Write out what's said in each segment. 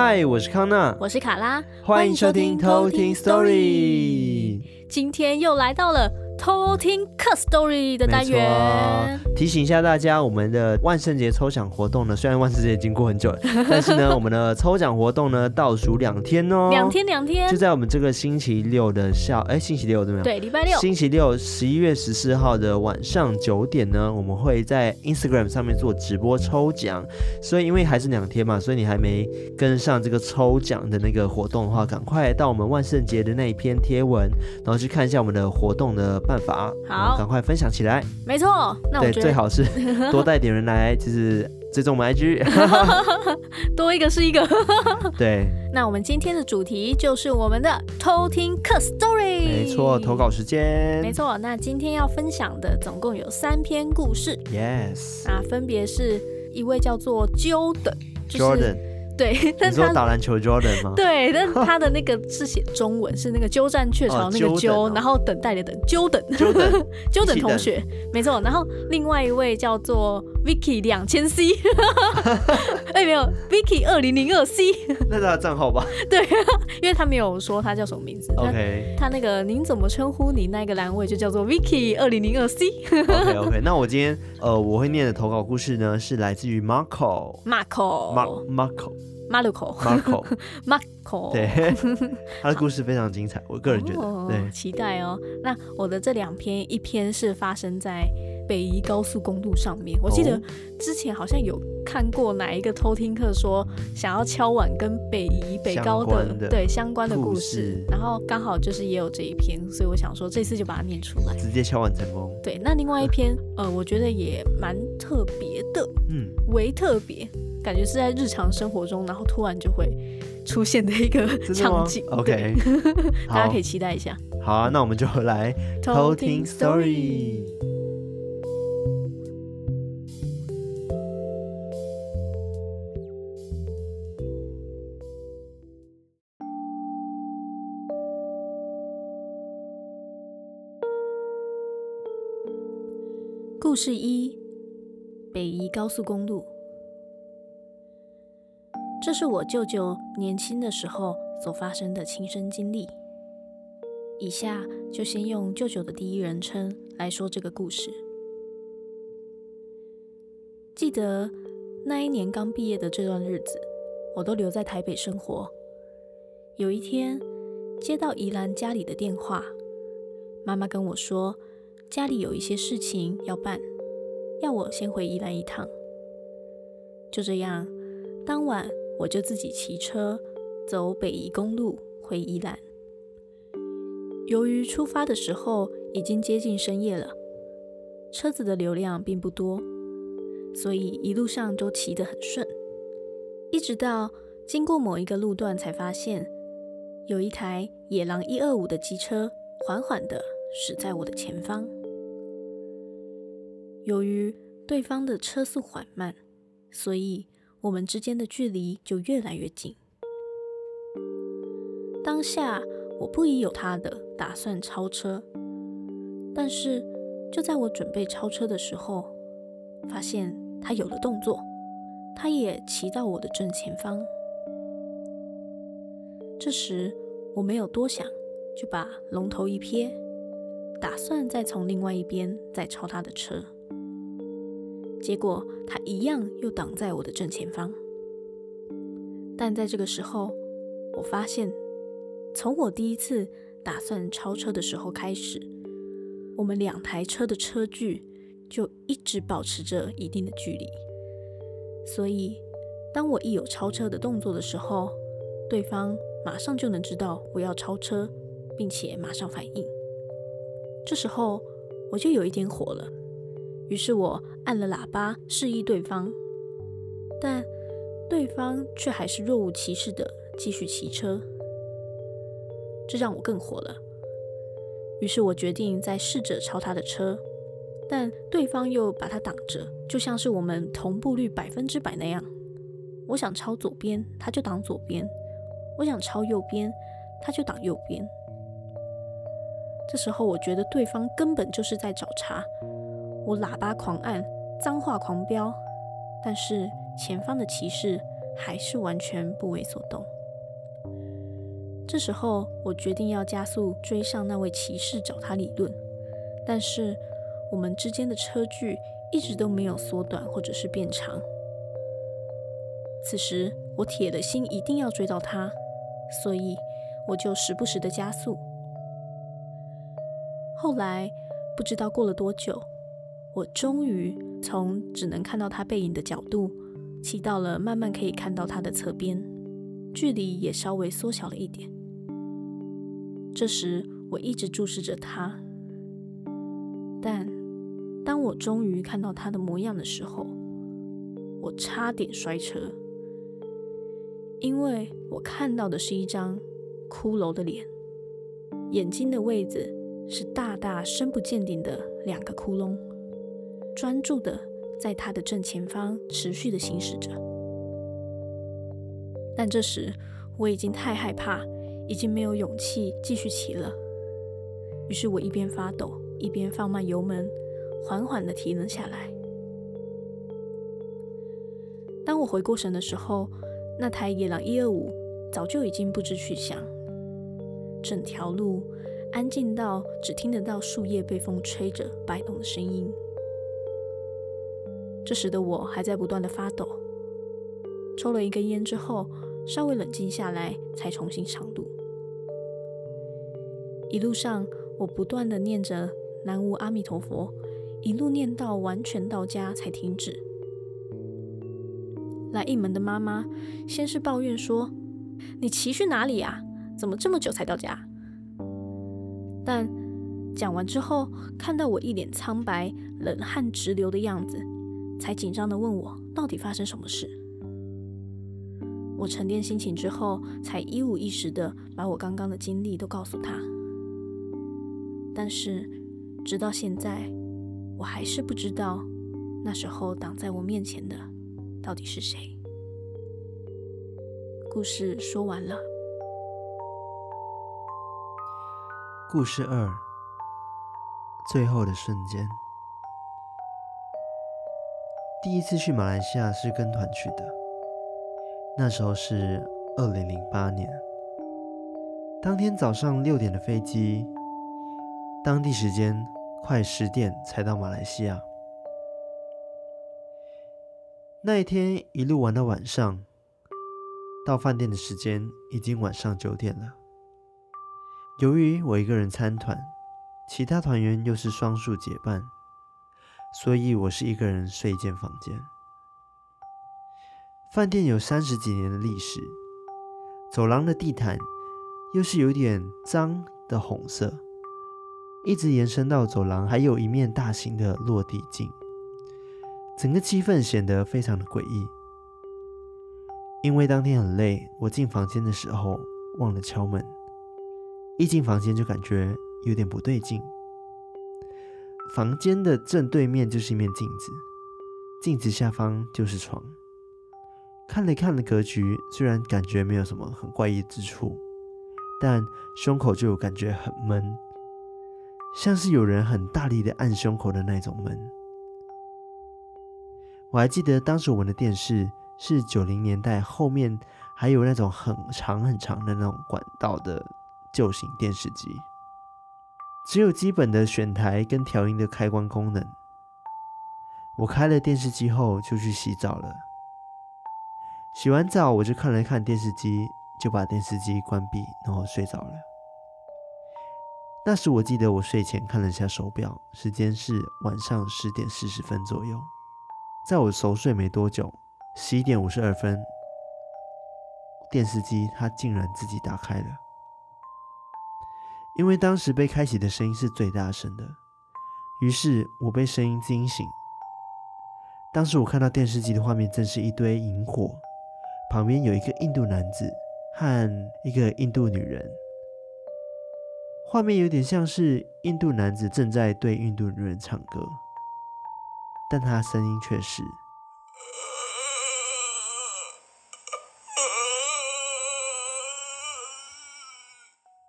嗨，我是康娜，我是卡拉，欢迎收听偷听 Story。今天又来到了。偷听客 story 的单元，提醒一下大家，我们的万圣节抽奖活动呢，虽然万圣节已经过很久了，但是呢，我们的抽奖活动呢，倒数两天哦，两天两天，就在我们这个星期六的下，哎，星期六怎么样？对，礼拜六，星期六十一月十四号的晚上九点呢，我们会在 Instagram 上面做直播抽奖，所以因为还是两天嘛，所以你还没跟上这个抽奖的那个活动的话，赶快到我们万圣节的那一篇贴文，然后去看一下我们的活动的。办法好，赶快分享起来。没错，那我觉得对，最好是 多带点人来，就是追踪我们 IG，多一个是一个。对，那我们今天的主题就是我们的偷听客 story。没错，投稿时间。没错，那今天要分享的总共有三篇故事。Yes，啊，分别是一位叫做 Jordan，就是，Jordan。对，但是他打篮球 Jordan 吗？对，但他的那个 是写中文，是那个鸠占鹊巢那个鸠，哦、然后等待的等，鸠等，鸠等同学，没错。然后另外一位叫做 Vicky 两千 C，哎，没有 Vicky 二零零二 C，那是他的账号吧？对，因为他没有说他叫什么名字。OK，他那个您怎么称呼你那个栏位就叫做 Vicky 二零零二 C。OK OK，那我今天呃我会念的投稿故事呢是来自于 Marco Marco Marco Marco Marco Marco，，对，他的故事非常精彩，我个人觉得，哦、对，期待哦。那我的这两篇，一篇是发生在北宜高速公路上面，我记得之前好像有看过哪一个偷听课说想要敲碗跟北宜北高的，的对相关的故事，然后刚好就是也有这一篇，所以我想说这次就把它念出来，直接敲碗成功。对，那另外一篇，呃，我觉得也蛮特别的，嗯，为特别。感觉是在日常生活中，然后突然就会出现的一个 场景。OK，大家可以期待一下。好啊，那我们就来偷听 story。事一：北宜高速公路。这是我舅舅年轻的时候所发生的亲身经历。以下就先用舅舅的第一人称来说这个故事。记得那一年刚毕业的这段日子，我都留在台北生活。有一天接到宜兰家里的电话，妈妈跟我说家里有一些事情要办，要我先回宜兰一趟。就这样，当晚。我就自己骑车走北宜公路回宜兰。由于出发的时候已经接近深夜了，车子的流量并不多，所以一路上都骑得很顺。一直到经过某一个路段，才发现有一台野狼一二五的机车缓缓地驶在我的前方。由于对方的车速缓慢，所以。我们之间的距离就越来越近。当下我不疑有他的打算超车，但是就在我准备超车的时候，发现他有了动作，他也骑到我的正前方。这时我没有多想，就把龙头一撇，打算再从另外一边再超他的车。结果他一样又挡在我的正前方，但在这个时候，我发现，从我第一次打算超车的时候开始，我们两台车的车距就一直保持着一定的距离。所以，当我一有超车的动作的时候，对方马上就能知道我要超车，并且马上反应。这时候我就有一点火了。于是我按了喇叭示意对方，但对方却还是若无其事地继续骑车，这让我更火了。于是我决定再试着超他的车，但对方又把他挡着，就像是我们同步率百分之百那样。我想超左边，他就挡左边；我想超右边，他就挡右边。这时候我觉得对方根本就是在找茬。我喇叭狂按，脏话狂飙，但是前方的骑士还是完全不为所动。这时候，我决定要加速追上那位骑士，找他理论。但是，我们之间的车距一直都没有缩短或者是变长。此时，我铁了心一定要追到他，所以我就时不时的加速。后来，不知道过了多久，我终于从只能看到他背影的角度，骑到了慢慢可以看到他的侧边，距离也稍微缩小了一点。这时，我一直注视着他，但当我终于看到他的模样的时候，我差点摔车，因为我看到的是一张骷髅的脸，眼睛的位置是大大深不见底的两个窟窿，专注的在他的正前方持续的行驶着。但这时我已经太害怕。已经没有勇气继续骑了，于是我一边发抖，一边放慢油门，缓缓地停了下来。当我回过神的时候，那台野狼一二五早就已经不知去向，整条路安静到只听得到树叶被风吹着摆动的声音。这时的我还在不断的发抖，抽了一根烟之后，稍微冷静下来，才重新上路。一路上，我不断的念着“南无阿弥陀佛”，一路念到完全到家才停止。来应门的妈妈先是抱怨说：“你骑去哪里呀？怎么这么久才到家？”但讲完之后，看到我一脸苍白、冷汗直流的样子，才紧张地问我到底发生什么事。我沉淀心情之后，才一五一十地把我刚刚的经历都告诉他。但是，直到现在，我还是不知道那时候挡在我面前的到底是谁。故事说完了。故事二，最后的瞬间。第一次去马来西亚是跟团去的，那时候是二零零八年。当天早上六点的飞机。当地时间快十点才到马来西亚。那一天一路玩到晚上，到饭店的时间已经晚上九点了。由于我一个人参团，其他团员又是双数结伴，所以我是一个人睡一间房间。饭店有三十几年的历史，走廊的地毯又是有点脏的红色。一直延伸到走廊，还有一面大型的落地镜，整个气氛显得非常的诡异。因为当天很累，我进房间的时候忘了敲门，一进房间就感觉有点不对劲。房间的正对面就是一面镜子，镜子下方就是床。看了看的格局，虽然感觉没有什么很怪异之处，但胸口就有感觉很闷。像是有人很大力的按胸口的那种闷。我还记得当时我们的电视是九零年代，后面还有那种很长很长的那种管道的旧型电视机，只有基本的选台跟调音的开关功能。我开了电视机后就去洗澡了，洗完澡我就看了看电视机，就把电视机关闭，然后睡着了。那时我记得我睡前看了下手表，时间是晚上十点四十分左右。在我熟睡没多久，十一点五十二分，电视机它竟然自己打开了。因为当时被开启的声音是最大声的，于是我被声音惊醒。当时我看到电视机的画面正是一堆萤火，旁边有一个印度男子和一个印度女人。画面有点像是印度男子正在对印度女人唱歌，但他声音却是。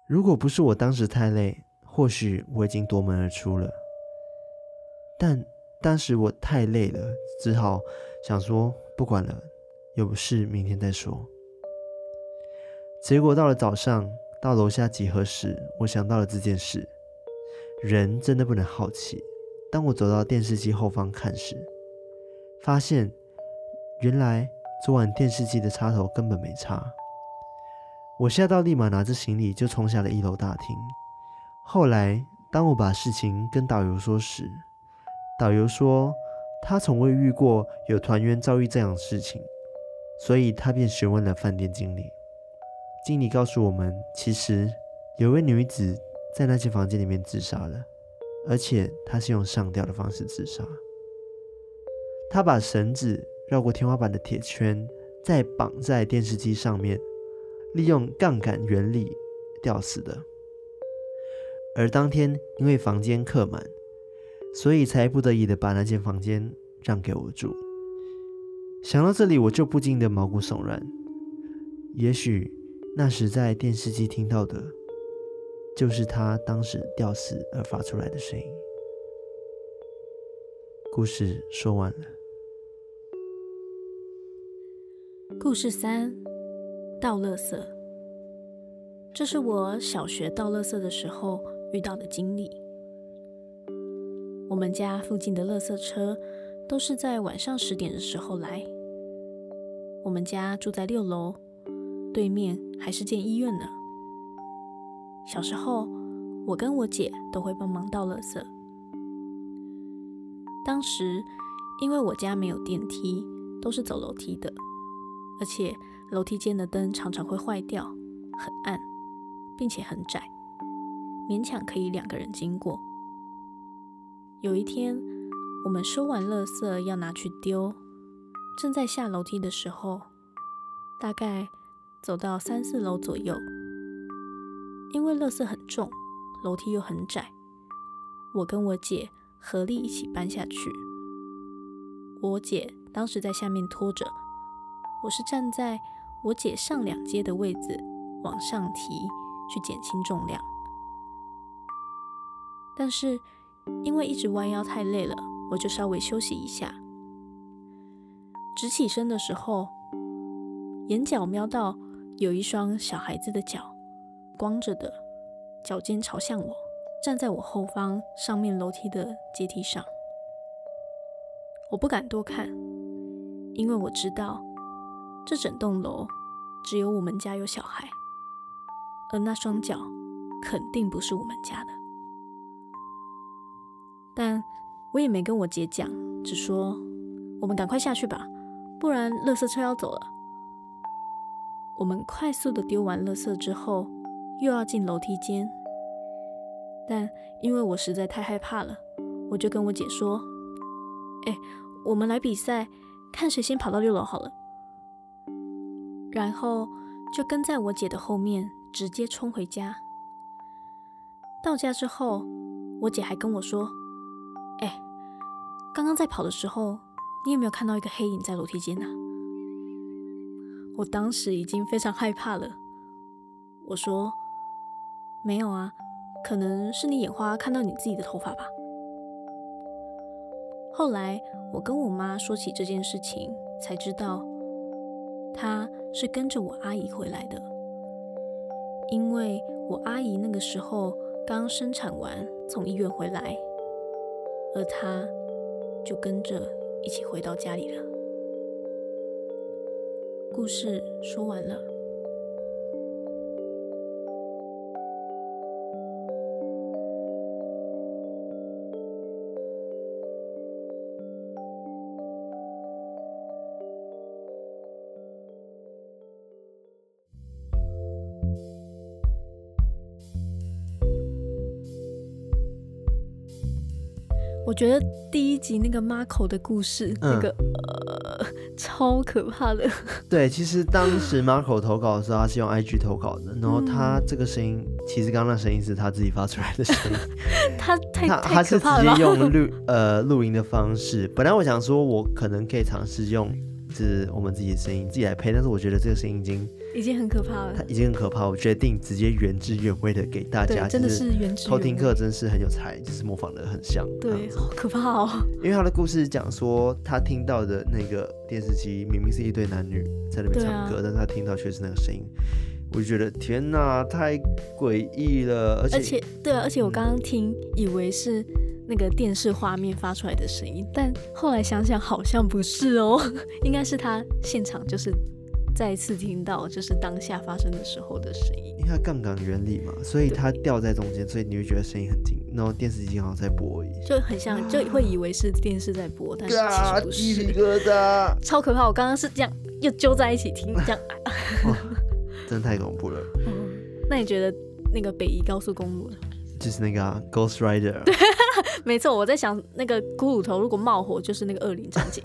如果不是我当时太累，或许我已经夺门而出了。但当时我太累了，只好想说不管了，有事明天再说。结果到了早上，到楼下集合时，我想到了这件事。人真的不能好奇。当我走到电视机后方看时，发现原来昨晚电视机的插头根本没插。我吓到，立马拿着行李就冲下了一楼大厅。后来，当我把事情跟导游说时，导游说他从未遇过有团员遭遇这样的事情，所以他便询问了饭店经理。经理告诉我们，其实有位女子在那间房间里面自杀了。而且她是用上吊的方式自杀。她把绳子绕过天花板的铁圈，再绑在电视机上面，利用杠杆原理吊死的。而当天因为房间客满，所以才不得已的把那间房间让给我住。想到这里，我就不禁的毛骨悚然。也许那时在电视机听到的。就是他当时吊死而发出来的声音。故事说完了。故事三：倒垃圾。这是我小学倒垃圾的时候遇到的经历。我们家附近的垃圾车都是在晚上十点的时候来。我们家住在六楼，对面还是间医院呢。小时候，我跟我姐都会帮忙倒垃圾。当时，因为我家没有电梯，都是走楼梯的，而且楼梯间的灯常常会坏掉，很暗，并且很窄，勉强可以两个人经过。有一天，我们收完垃圾要拿去丢，正在下楼梯的时候，大概走到三四楼左右。因为垃圾很重，楼梯又很窄，我跟我姐合力一起搬下去。我姐当时在下面拖着，我是站在我姐上两阶的位置往上提，去减轻重量。但是因为一直弯腰太累了，我就稍微休息一下。直起身的时候，眼角瞄到有一双小孩子的脚。光着的脚尖朝向我，站在我后方上面楼梯的阶梯上。我不敢多看，因为我知道这整栋楼只有我们家有小孩，而那双脚肯定不是我们家的。但我也没跟我姐讲，只说我们赶快下去吧，不然垃圾车要走了。我们快速的丢完垃圾之后。又要进楼梯间，但因为我实在太害怕了，我就跟我姐说：“哎，我们来比赛，看谁先跑到六楼好了。”然后就跟在我姐的后面，直接冲回家。到家之后，我姐还跟我说：“哎，刚刚在跑的时候，你有没有看到一个黑影在楼梯间呢？”我当时已经非常害怕了，我说。没有啊，可能是你眼花看到你自己的头发吧。后来我跟我妈说起这件事情，才知道他是跟着我阿姨回来的，因为我阿姨那个时候刚生产完从医院回来，而他就跟着一起回到家里了。故事说完了。觉得第一集那个 Marco 的故事，嗯、那个呃 超可怕的。对，其实当时 Marco 投稿的时候，他是用 IG 投稿的，然后他这个声音，嗯、其实刚刚那声音是他自己发出来的声音。他太他他是直接用录呃录音的方式。本来我想说，我可能可以尝试用，就是我们自己的声音自己来配，但是我觉得这个声音已经已经很可怕了。他已经很可怕，我决定直接原汁原味的给大家。真的是。偷听课真是很有才，就是模仿的很像。对，好可怕哦。因为他的故事讲说，他听到的那个电视机明明是一对男女在那边唱歌，啊、但是他听到却是那个声音。我就觉得天哪，太诡异了，而且，而且对啊，而且我刚刚听以为是那个电视画面发出来的声音，但后来想想好像不是哦，应该是他现场就是再一次听到，就是当下发生的时候的声音。因为它杠杆原理嘛，所以它掉在中间，所以你会觉得声音很近，然后电视机好像在播而已，就很像，就会以为是电视在播，但是其实不是。鸡皮疙瘩，超可怕！我刚刚是这样又揪在一起听，这样。真的太恐怖了。嗯，那你觉得那个北宜高速公路就是那个、啊、Ghost Rider？对，没错。我在想，那个骷髅头如果冒火，就是那个恶灵战警，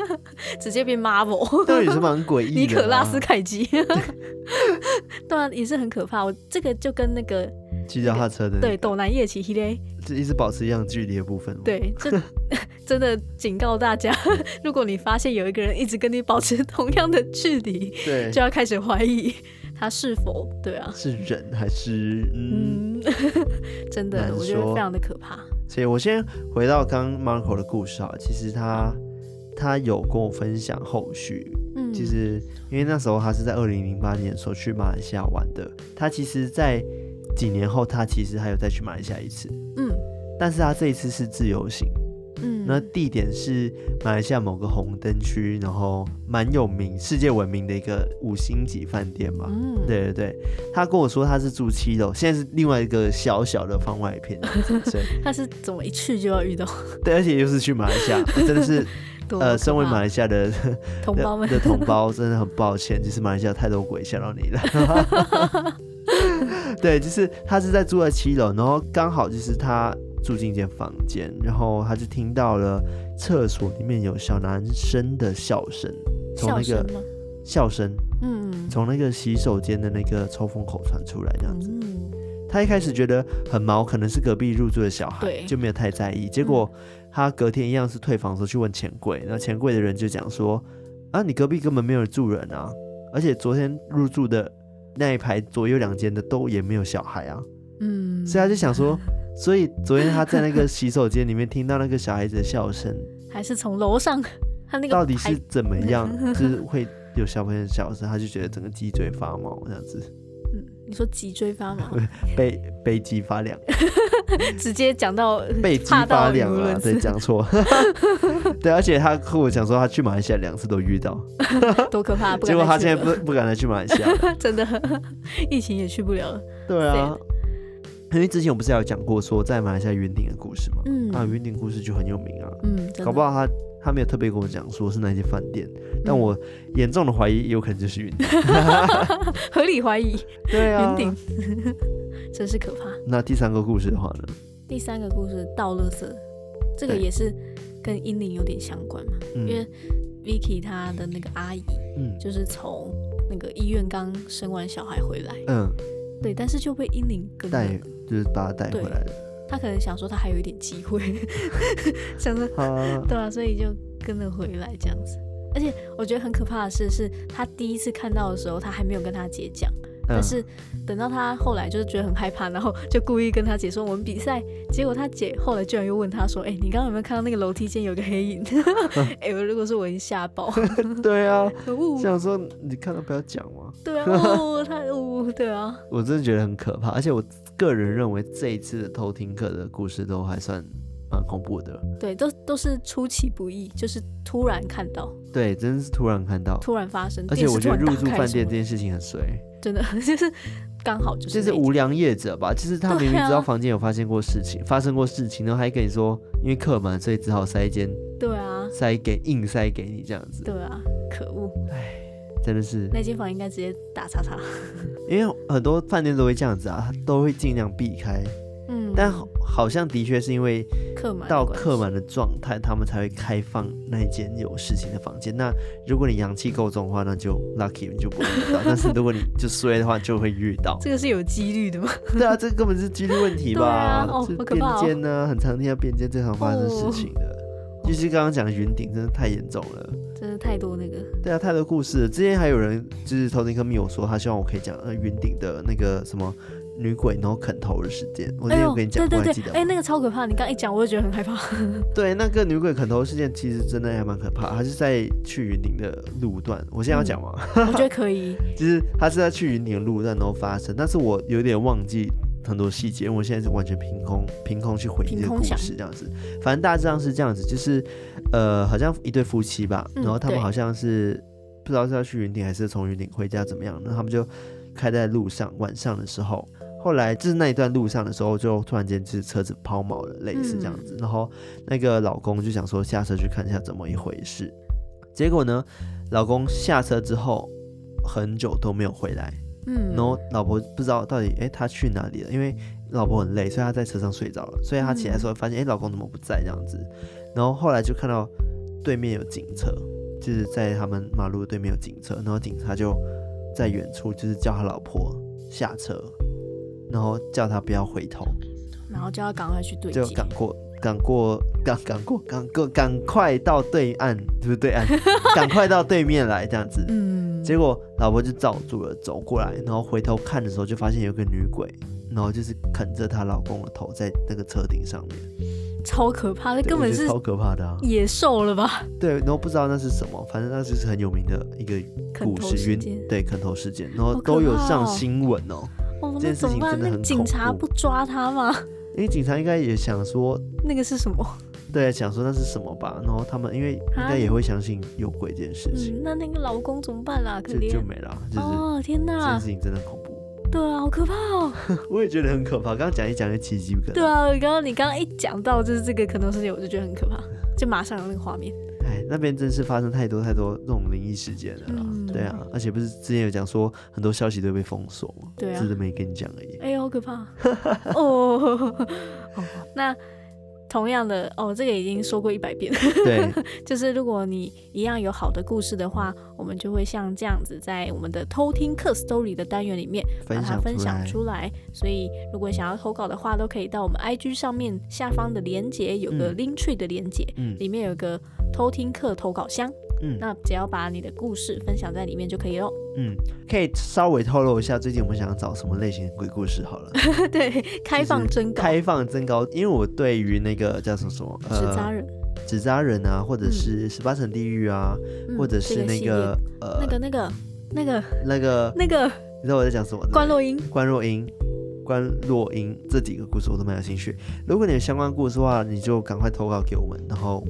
直接变 Marvel，对，也是蛮诡异的。尼可拉斯凯奇，对啊，也是很可怕。我这个就跟那个骑脚踏车的、那个，对，斗南夜骑嘞，就一直保持一样距离的部分。对，这真的警告大家，如果你发现有一个人一直跟你保持同样的距离，对，就要开始怀疑。他是否对啊？是人还是嗯？嗯真的，我觉得非常的可怕。所以我先回到刚 Marco 的故事啊，其实他他有跟我分享后续。嗯，其实因为那时候他是在二零零八年的时候去马来西亚玩的，他其实，在几年后他其实还有再去马来西亚一次。嗯，但是他这一次是自由行。嗯，那地点是马来西亚某个红灯区，然后蛮有名、世界闻名的一个五星级饭店嘛。嗯，对对对，他跟我说他是住七楼，现在是另外一个小小的番外篇。他是怎么一去就要遇到？对，而且又是去马来西亚，真的是呃，身为马来西亚的 同胞们的同胞，真的很抱歉，就是马来西亚太多鬼吓到你了。对，就是他是在住在七楼，然后刚好就是他。住进一间房间，然后他就听到了厕所里面有小男生的笑声，从那个笑声，嗯，从那个洗手间的那个抽风口传出来，这样子。嗯，他一开始觉得很毛，可能是隔壁入住的小孩，对，就没有太在意。结果他隔天一样是退房的时候去问钱柜，那钱柜的人就讲说：“啊，你隔壁根本没有住人啊，而且昨天入住的那一排左右两间的都也没有小孩啊。”嗯，所以他就想说。所以昨天他在那个洗手间里面听到那个小孩子的笑声，还是从楼上他那个到底是怎么样，就是会有小朋友的笑声，他就觉得整个脊椎发毛这样子。嗯，你说脊椎发毛，背背脊发凉，直接讲到背脊发凉了，对，讲错。对，而且他和我讲说他去马来西亚两次都遇到，多可怕！结果他现在不不敢再去马来西亚，真的，疫情也去不了了。对啊。因为之前我不是有讲过说在马来西亚云顶的故事嘛，嗯，啊，云顶故事就很有名啊，嗯，搞不好他他没有特别跟我讲说是哪间饭店，嗯、但我严重的怀疑有可能就是云顶 合理怀疑，对啊，云顶，真是可怕。那第三个故事的话呢？第三个故事倒垃圾，这个也是跟英灵有点相关嘛，因为 Vicky 她的那个阿姨，嗯，就是从那个医院刚生完小孩回来，嗯。对，但是就被英灵跟带，就是把他带回来的。他可能想说他还有一点机会，想说，对啊，所以就跟着回来这样子。而且我觉得很可怕的是，是他第一次看到的时候，他还没有跟他姐讲。但是等到他后来就是觉得很害怕，然后就故意跟他姐说我们比赛。结果他姐后来居然又问他说：“哎、欸，你刚刚有没有看到那个楼梯间有个黑影？” 哎、欸，如果是我，已经吓爆。对啊，想说你看到不要讲嘛。对啊，哦、他哦，对啊。我真的觉得很可怕，而且我个人认为这一次的偷听课的故事都还算蛮恐怖的。对，都都是出其不意，就是突然看到。对，真的是突然看到，突然发生。而且我觉得入住饭店这件事情很衰。真的 就是刚好就是，就是无良业者吧。就是他明明知道房间有发现过事情，啊、发生过事情，然后还跟你说，因为客满，所以只好塞一间。对啊，塞给硬塞给你这样子。对啊，可恶！哎，真的是那间房应该直接打叉叉。因为很多饭店都会这样子啊，他都会尽量避开。嗯，但好像的确是因为到客满的状态，他们才会开放那一间有事情的房间。那如果你阳气够重的话，那就 lucky 你就不会遇到。但是如果你就衰的话，就会遇到。这个是有几率的吗？对啊，这根本是几率问题吧？对啊，哦，好可怕哦。边间呢，很常听到变间最常发生事情的。就是刚刚讲的云顶真的太严重了，真的太多那个。对啊，太多故事了。之前还有人就是偷听跟密我说，他希望我可以讲呃云顶的那个什么女鬼然后啃头的事件。我之前有跟你讲过，对对对对，哎，那个超可怕。你刚一讲，我就觉得很害怕。对，那个女鬼啃头事件其实真的还蛮可怕。他是在去云顶的路段，我现在要讲吗？嗯、我觉得可以。就是他是在去云顶的路段然后发生，但是我有点忘记。很多细节，我现在是完全凭空凭空去回忆这个故事，这样子。反正大致上是这样子，就是呃，好像一对夫妻吧，然后他们好像是、嗯、不知道是要去云顶还是从云顶回家怎么样，然后他们就开在路上，晚上的时候，后来就是那一段路上的时候，就突然间就是车子抛锚了，类似这样子。嗯、然后那个老公就想说下车去看一下怎么一回事，结果呢，老公下车之后很久都没有回来。嗯，然后老婆不知道到底，哎，他去哪里了？因为老婆很累，所以他在车上睡着了。所以他起来的时候发现，哎，老公怎么不在这样子？然后后来就看到对面有警车，就是在他们马路对面有警车，然后警察就在远处，就是叫他老婆下车，然后叫他不要回头，然后叫他赶快去对，就赶过。赶过，赶赶过，赶过，赶快到对岸，是不是对岸？赶快到对面来，这样子。嗯。结果老婆就罩住了，走过来，然后回头看的时候，就发现有个女鬼，然后就是啃着她老公的头，在那个车顶上面。超可怕，那根本是超可怕的野兽了吧？对，然后不知道那是什么，反正那就是很有名的一个故事，云对啃头事件，然后都有上新闻哦。哦，这件事情真的很警察不抓他吗？因为警察应该也想说那个是什么？对，想说那是什么吧。然后他们因为应该也会相信有鬼这件事情。嗯、那那个老公怎么办啦？可就就没了。就是、哦天哪！这件事情真的很恐怖。对啊，好可怕哦。我也觉得很可怕。刚刚讲一讲就奇迹不可能。对啊，刚刚你刚刚一讲到就是这个可能事情，我就觉得很可怕，就马上有那个画面。哎，那边真是发生太多太多这种灵异事件了。嗯、对啊，而且不是之前有讲说很多消息都被封锁吗？对啊，只是没跟你讲而已。哎呦，好可怕 哦。那同样的哦，这个已经说过一百遍了。对，就是如果你一样有好的故事的话，我们就会像这样子，在我们的偷听客 story 的单元里面把它分享出来。所以，如果想要投稿的话，都可以到我们 IG 上面下方的连接，有个 Linktree 的连接，嗯，里面有个偷听客投稿箱。嗯，那只要把你的故事分享在里面就可以喽。嗯，可以稍微透露一下最近我们想要找什么类型的鬼故事好了。对，开放增高。开放增高，因为我对于那个叫什么什么纸扎人、纸扎人啊，或者是十八层地狱啊，嗯、或者是那个、呃那个那个那个那个那个，你知道我在讲什么？关若音，关若音，关若音这几个故事我都蛮有兴趣。如果你有相关故事的话，你就赶快投稿给我们，然后。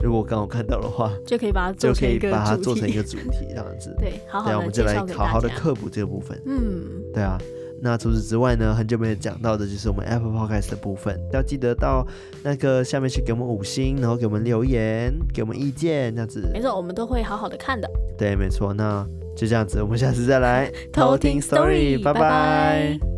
如果刚好看到的话，就可以把它做成一个就可以把它做成一个主题，这样子。对，好好的我们就来好好的科普这个部分。嗯，对啊。那除此之外呢，很久没有讲到的就是我们 Apple Podcast 的部分，要记得到那个下面去给我们五星，然后给我们留言，给我们意见，这样子。没错，我们都会好好的看的。对，没错。那就这样子，我们下次再来 偷听 story，拜拜。